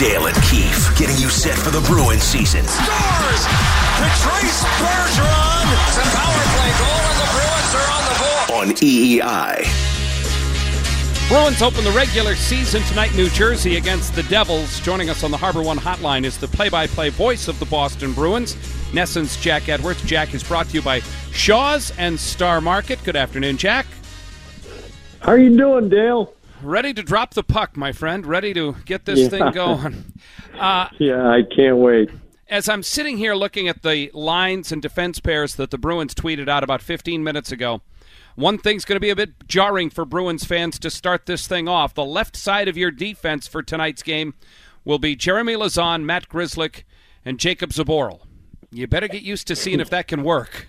Dale and Keefe getting you set for the Bruins season. Scores! Patrice Bergeron! It's a power play goal, and the Bruins are on the board. On E EEI. Bruins open the regular season tonight, New Jersey against the Devils. Joining us on the Harbor One hotline is the play-by-play voice of the Boston Bruins, NESN's Jack Edwards. Jack is brought to you by Shaw's and Star Market. Good afternoon, Jack. How are you doing, Dale? Ready to drop the puck, my friend. Ready to get this Yeah. thing going. Uh, Yeah, I can't wait. as I'm sitting here looking at the lines and defense pairs that the Bruins tweeted out about 15 minutes ago, one thing's going to be a bit jarring for Bruins fans to start this thing off. The left side of your defense for tonight's game will be Jeremy Lauzon, Matt Grzelcyk, and Jakub Zboril. You better get used to seeing if that can work.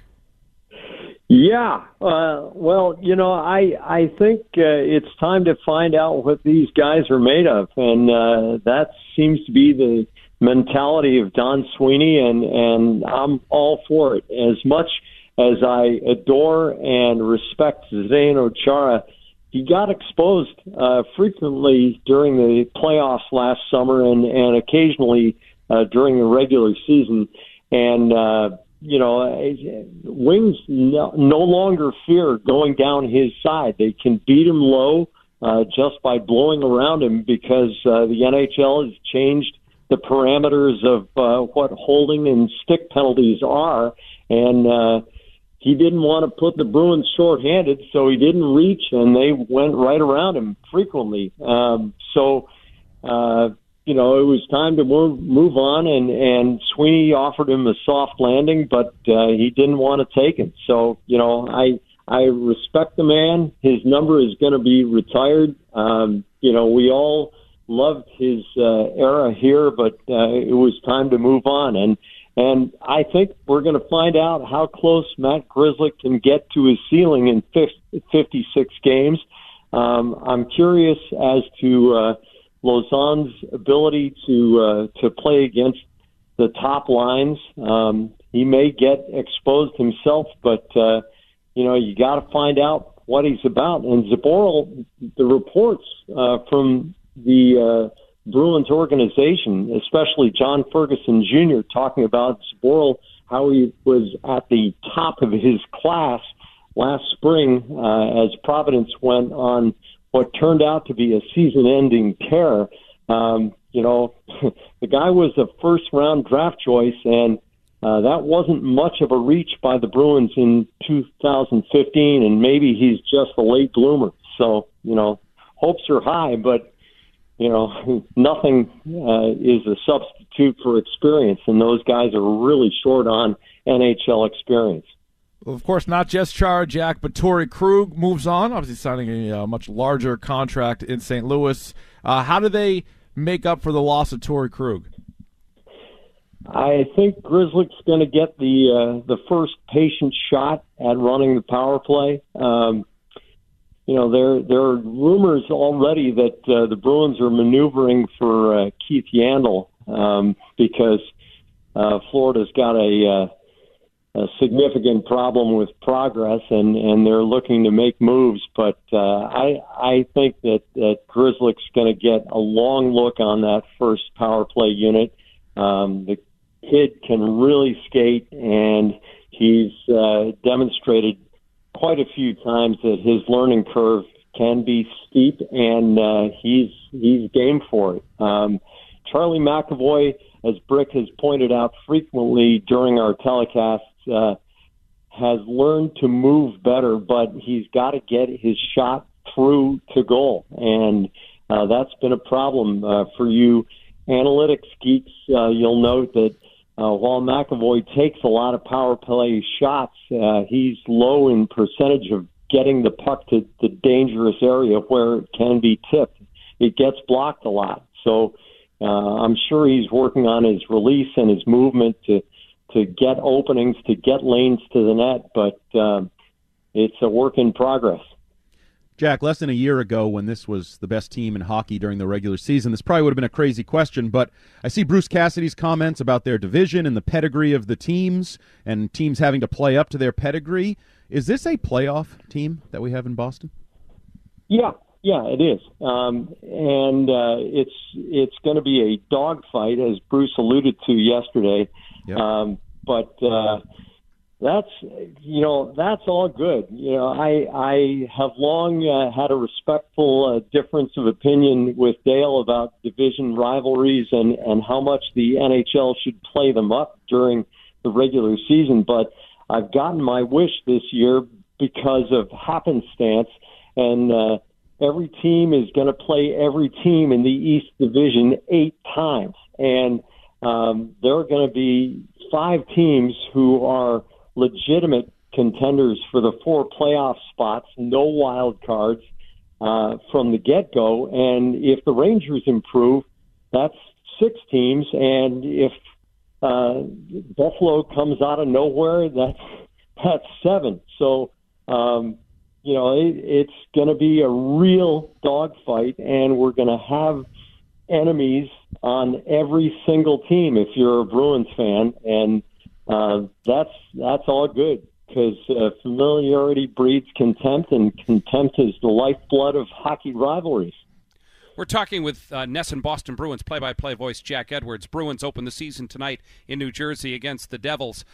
Yeah. Uh, well, you know, I I think uh, it's time to find out what these guys are made of, and uh, that seems to be the mentality of Don Sweeney, and and I'm all for it. As much as I adore and respect Zdeno Chara, he got exposed uh, frequently during the playoffs last summer, and and occasionally uh, during the regular season, and. Uh, you know, uh, Wings no, no longer fear going down his side. They can beat him low uh, just by blowing around him because uh, the NHL has changed the parameters of uh, what holding and stick penalties are, and uh, he didn't want to put the Bruins shorthanded, so he didn't reach, and they went right around him frequently. Um, so. Uh, you know, it was time to move on, and and Sweeney offered him a soft landing, but uh, he didn't want to take it. So, you know, I I respect the man. His number is going to be retired. Um, you know, we all loved his uh, era here, but uh, it was time to move on, and and I think we're going to find out how close Matt Grzelcyk can get to his ceiling in 50, 56 games. Um, I'm curious as to. Uh, Lauzon's ability to uh, to play against the top lines. Um, he may get exposed himself, but uh, you know you got to find out what he's about. And Zboril, the reports uh, from the uh, Bruins organization, especially John Ferguson Jr., talking about Zboril, how he was at the top of his class last spring uh, as Providence went on what turned out to be a season-ending tear. Um, you know, the guy was a first-round draft choice, and uh, that wasn't much of a reach by the Bruins in 2015. And maybe he's just a late bloomer. So you know, hopes are high, but you know, nothing uh, is a substitute for experience, and those guys are really short on NHL experience. Well, of course, not just Chara Jack, but Torrey Krug moves on, obviously signing a uh, much larger contract in St. Louis. Uh, how do they make up for the loss of Torrey Krug? I think Grzelcyk's going to get the uh, the first patient shot at running the power play. Um, you know, there there are rumors already that uh, the Bruins are maneuvering for uh, Keith Yandle um, because uh, Florida's got a uh, a significant problem with progress, and and they're looking to make moves. But uh, I I think that that Grzelcyk's going to get a long look on that first power play unit. Um, the kid can really skate, and he's uh, demonstrated quite a few times that his learning curve can be steep, and uh, he's he's game for it. Um, Charlie McAvoy, as Brick has pointed out frequently during our telecasts, uh, has learned to move better, but he's got to get his shot through to goal, and uh, that's been a problem uh, for you analytics geeks. Uh, you'll note that uh, while McAvoy takes a lot of power play shots, uh, he's low in percentage of getting the puck to the dangerous area where it can be tipped. It gets blocked a lot. So uh, I'm sure he's working on his release and his movement to to get openings, to get lanes to the net, but um, it's a work in progress. Jack, less than a year ago, when this was the best team in hockey during the regular season, this probably would have been a crazy question. But I see Bruce Cassidy's comments about their division and the pedigree of the teams, and teams having to play up to their pedigree. Is this a playoff team that we have in Boston? Yeah, Yeah, it is, um, and uh, it's it's going to be a dogfight, as Bruce alluded to yesterday. Yep. Um, but uh, that's you know that's all good. You know, I I have long uh, had a respectful uh, difference of opinion with Dale about division rivalries and and how much the NHL should play them up during the regular season. But I've gotten my wish this year because of happenstance and. Uh, every team is going to play every team in the East Division eight times, and um, there are going to be five teams who are legitimate contenders for the four playoff spots, no wild cards uh, from the get go. And if the Rangers improve, that's six teams, and if uh, Buffalo comes out of nowhere, that's that's seven. So um, you know, it, it's going to be a real dogfight, and we're going to have enemies on every single team if you're a Bruins fan, and uh, that's that's all good because uh, familiarity breeds contempt, and contempt is the lifeblood of hockey rivalries. We're talking with uh, and Boston Bruins play-by-play voice Jack Edwards. Bruins open the season tonight in New Jersey against the Devils.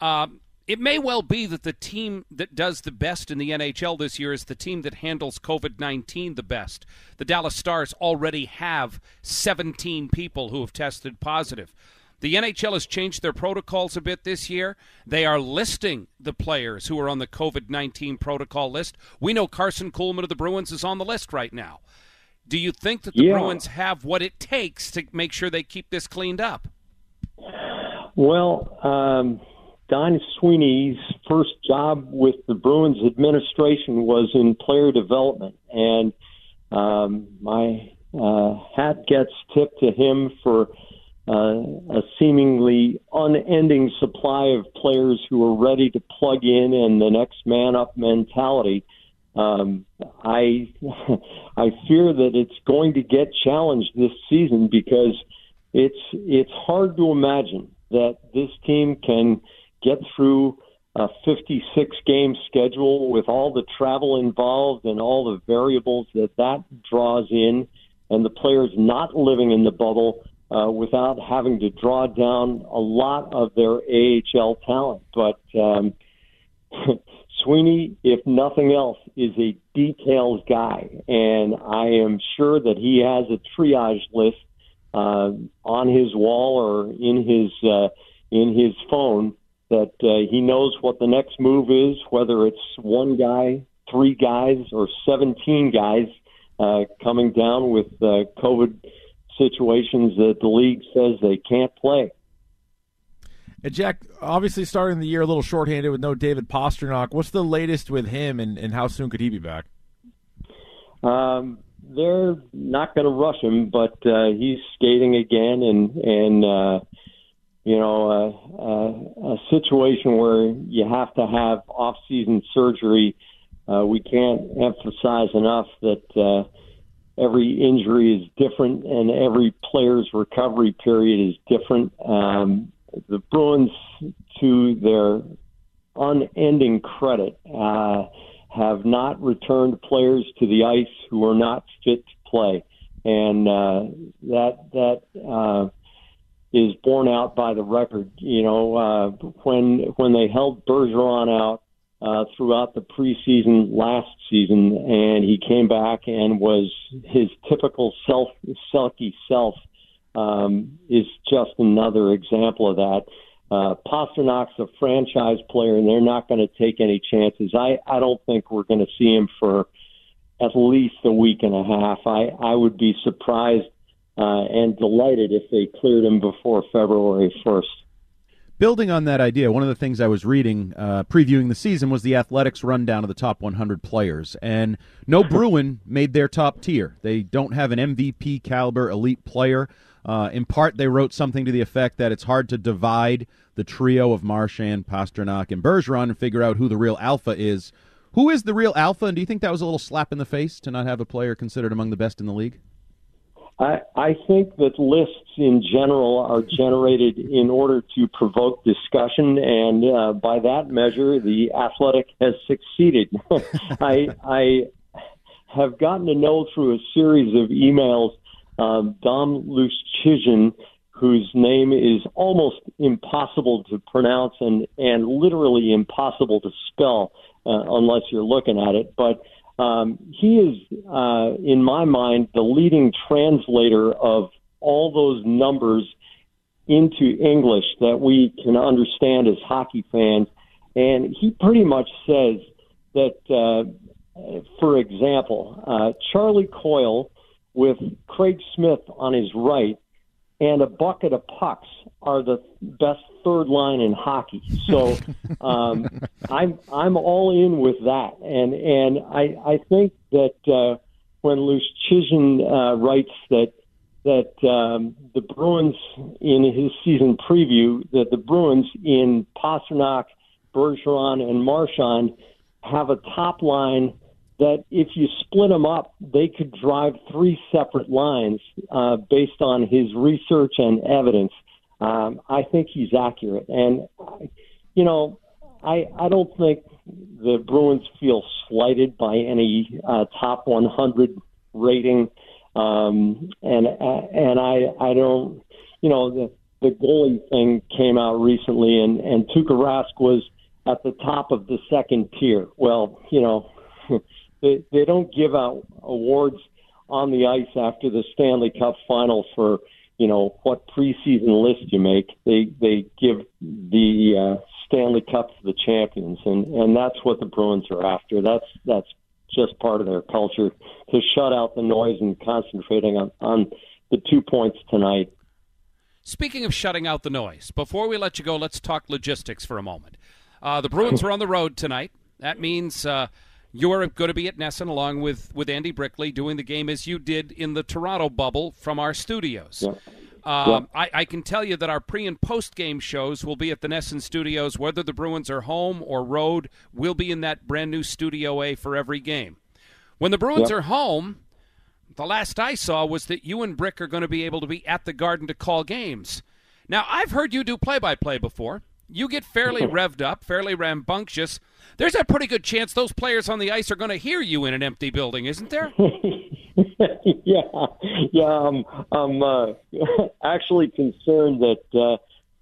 Um, it may well be that the team that does the best in the NHL this year is the team that handles COVID 19 the best. The Dallas Stars already have 17 people who have tested positive. The NHL has changed their protocols a bit this year. They are listing the players who are on the COVID 19 protocol list. We know Karson Kuhlman of the Bruins is on the list right now. Do you think that the Yeah. Bruins have what it takes to make sure they keep this cleaned up? Well, um, Don Sweeney's first job with the Bruins administration was in player development, and um, my uh, hat gets tipped to him for uh, a seemingly unending supply of players who are ready to plug in and the next man up mentality. Um, I I fear that it's going to get challenged this season because it's it's hard to imagine that this team can get through a 56 game schedule with all the travel involved and all the variables that that draws in, and the players not living in the bubble uh, without having to draw down a lot of their AHL talent. But um, Sweeney, if nothing else, is a details guy, and I am sure that he has a triage list uh, on his wall or in his uh, in his phone that uh, he knows what the next move is, whether it's one guy, three guys, or 17 guys uh, coming down with uh, COVID situations that the league says they can't play. And Jack, obviously starting the year a little shorthanded with no David Pastrnak. What's the latest with him, and, and how soon could he be back? Um, they're not going to rush him, but uh, he's skating again, and and uh, you know uh, uh, a situation where you have to have off-season surgery. Uh, we can't emphasize enough that uh, every injury is different, and every player's recovery period is different. Um, the Bruins, to their unending credit, uh, have not returned players to the ice who are not fit to play, and uh, that that uh, is borne out by the record. You know, uh, when when they held Bergeron out uh, throughout the preseason last season, and he came back and was his typical self selky self, um, is just another example of that. Uh, Pastrnak's a franchise player, and they're not going to take any chances. I, I don't think we're going to see him for at least a week and a half. I, I would be surprised uh, and delighted if they cleared him before February 1st. Building on that idea, one of the things I was reading, uh, previewing the season, was the Athletic's rundown of the top 100 players, and no Bruin made their top tier. They don't have an MVP caliber elite player. Uh, in part, they wrote something to the effect that it's hard to divide the trio of Marchand, Pastrnak, and Bergeron and figure out who the real alpha is. Who is the real alpha, and do you think that was a little slap in the face to not have a player considered among the best in the league? I, I think that lists in general are generated in order to provoke discussion, and uh, by that measure, the athletic has succeeded. I, I, have gotten to know through a series of emails um, Dom Luszczyszyn, whose name is almost impossible to pronounce and, and literally impossible to spell uh, unless you're looking at it. But um, he is, uh, in my mind, the leading translator of all those numbers into English that we can understand as hockey fans. And he pretty much says that, uh, for example, uh, Charlie Coyle with Craig Smith on his right and a bucket of pucks are the best third line in hockey. So um, I'm I'm all in with that, and and I I think that uh, when Luszczyszyn uh, writes that that um, the Bruins in his season preview that the Bruins in Pastrnak, Bergeron, and Marchand have a top line that if you split them up, they could drive three separate lines uh, based on his research and evidence. Um, I think he's accurate, and you know, I I don't think the Bruins feel slighted by any uh, top 100 rating, um, and uh, and I I don't, you know, the the goalie thing came out recently, and and Tuukka Rask was at the top of the second tier. Well, you know. they they don't give out awards on the ice after the Stanley Cup final for you know what preseason list you make. They they give the uh, Stanley Cup to the champions, and and that's what the Bruins are after. That's that's just part of their culture to shut out the noise and concentrating on on the two points tonight. Speaking of shutting out the noise, before we let you go, let's talk logistics for a moment. Uh, the Bruins are on the road tonight. That means. Uh, you're going to be at NESN along with, with Andy Brickley doing the game as you did in the Toronto bubble from our studios. Um. I, I, can tell you that our pre and post game shows will be at the NESN studios, whether the Bruins are home or road. We'll be in that brand new Studio A for every game. When the Bruins are home, the last I saw was that you and Brick are going to be able to be at the Garden to call games. Now, I've heard you do play by play before. You get fairly revved up, fairly rambunctious there's a pretty good chance those players on the ice are going to hear you in an empty building, isn't there? yeah, yeah. I'm, I'm uh, actually concerned that uh,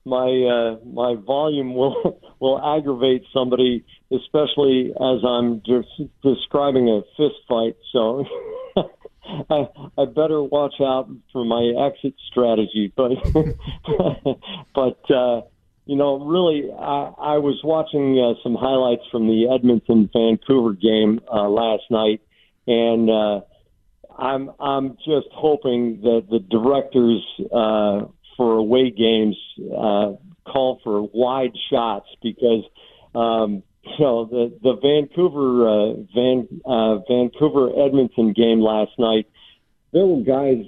my uh, my volume will will aggravate somebody, especially as I'm just describing a fist fight. So. I, I better watch out for my exit strategy, but but uh, you know, really, I, I was watching uh, some highlights from the Edmonton Vancouver game uh, last night, and uh, I'm I'm just hoping that the directors uh, for away games uh, call for wide shots because um, you know the the Vancouver uh, Van uh, Vancouver Edmonton game last night. There were guys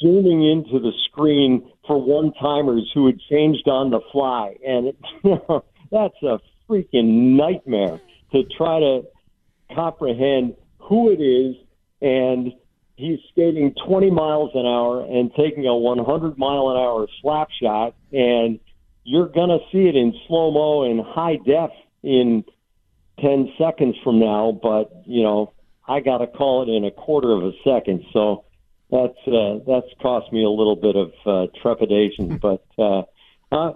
zooming into the screen for one timers who had changed on the fly. And it, you know, that's a freaking nightmare to try to comprehend who it is. And he's skating 20 miles an hour and taking a 100 mile an hour slap shot. And you're going to see it in slow mo and high def in 10 seconds from now. But you know I got to call it in a quarter of a second. So that's uh, that's cost me a little bit of uh, trepidation, but uh,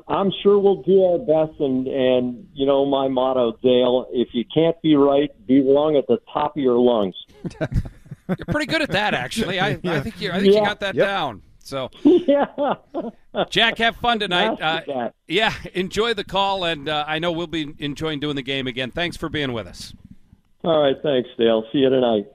I'm sure we'll do our best. And and you know my motto, Dale: if you can't be right, be wrong at the top of your lungs. you're pretty good at that, actually. I, yeah. I think you I think yeah. you got that yep. down. So, yeah. Jack, have fun tonight. Uh, yeah, enjoy the call, and uh, I know we'll be enjoying doing the game again. Thanks for being with us. All right, thanks, Dale. See you tonight.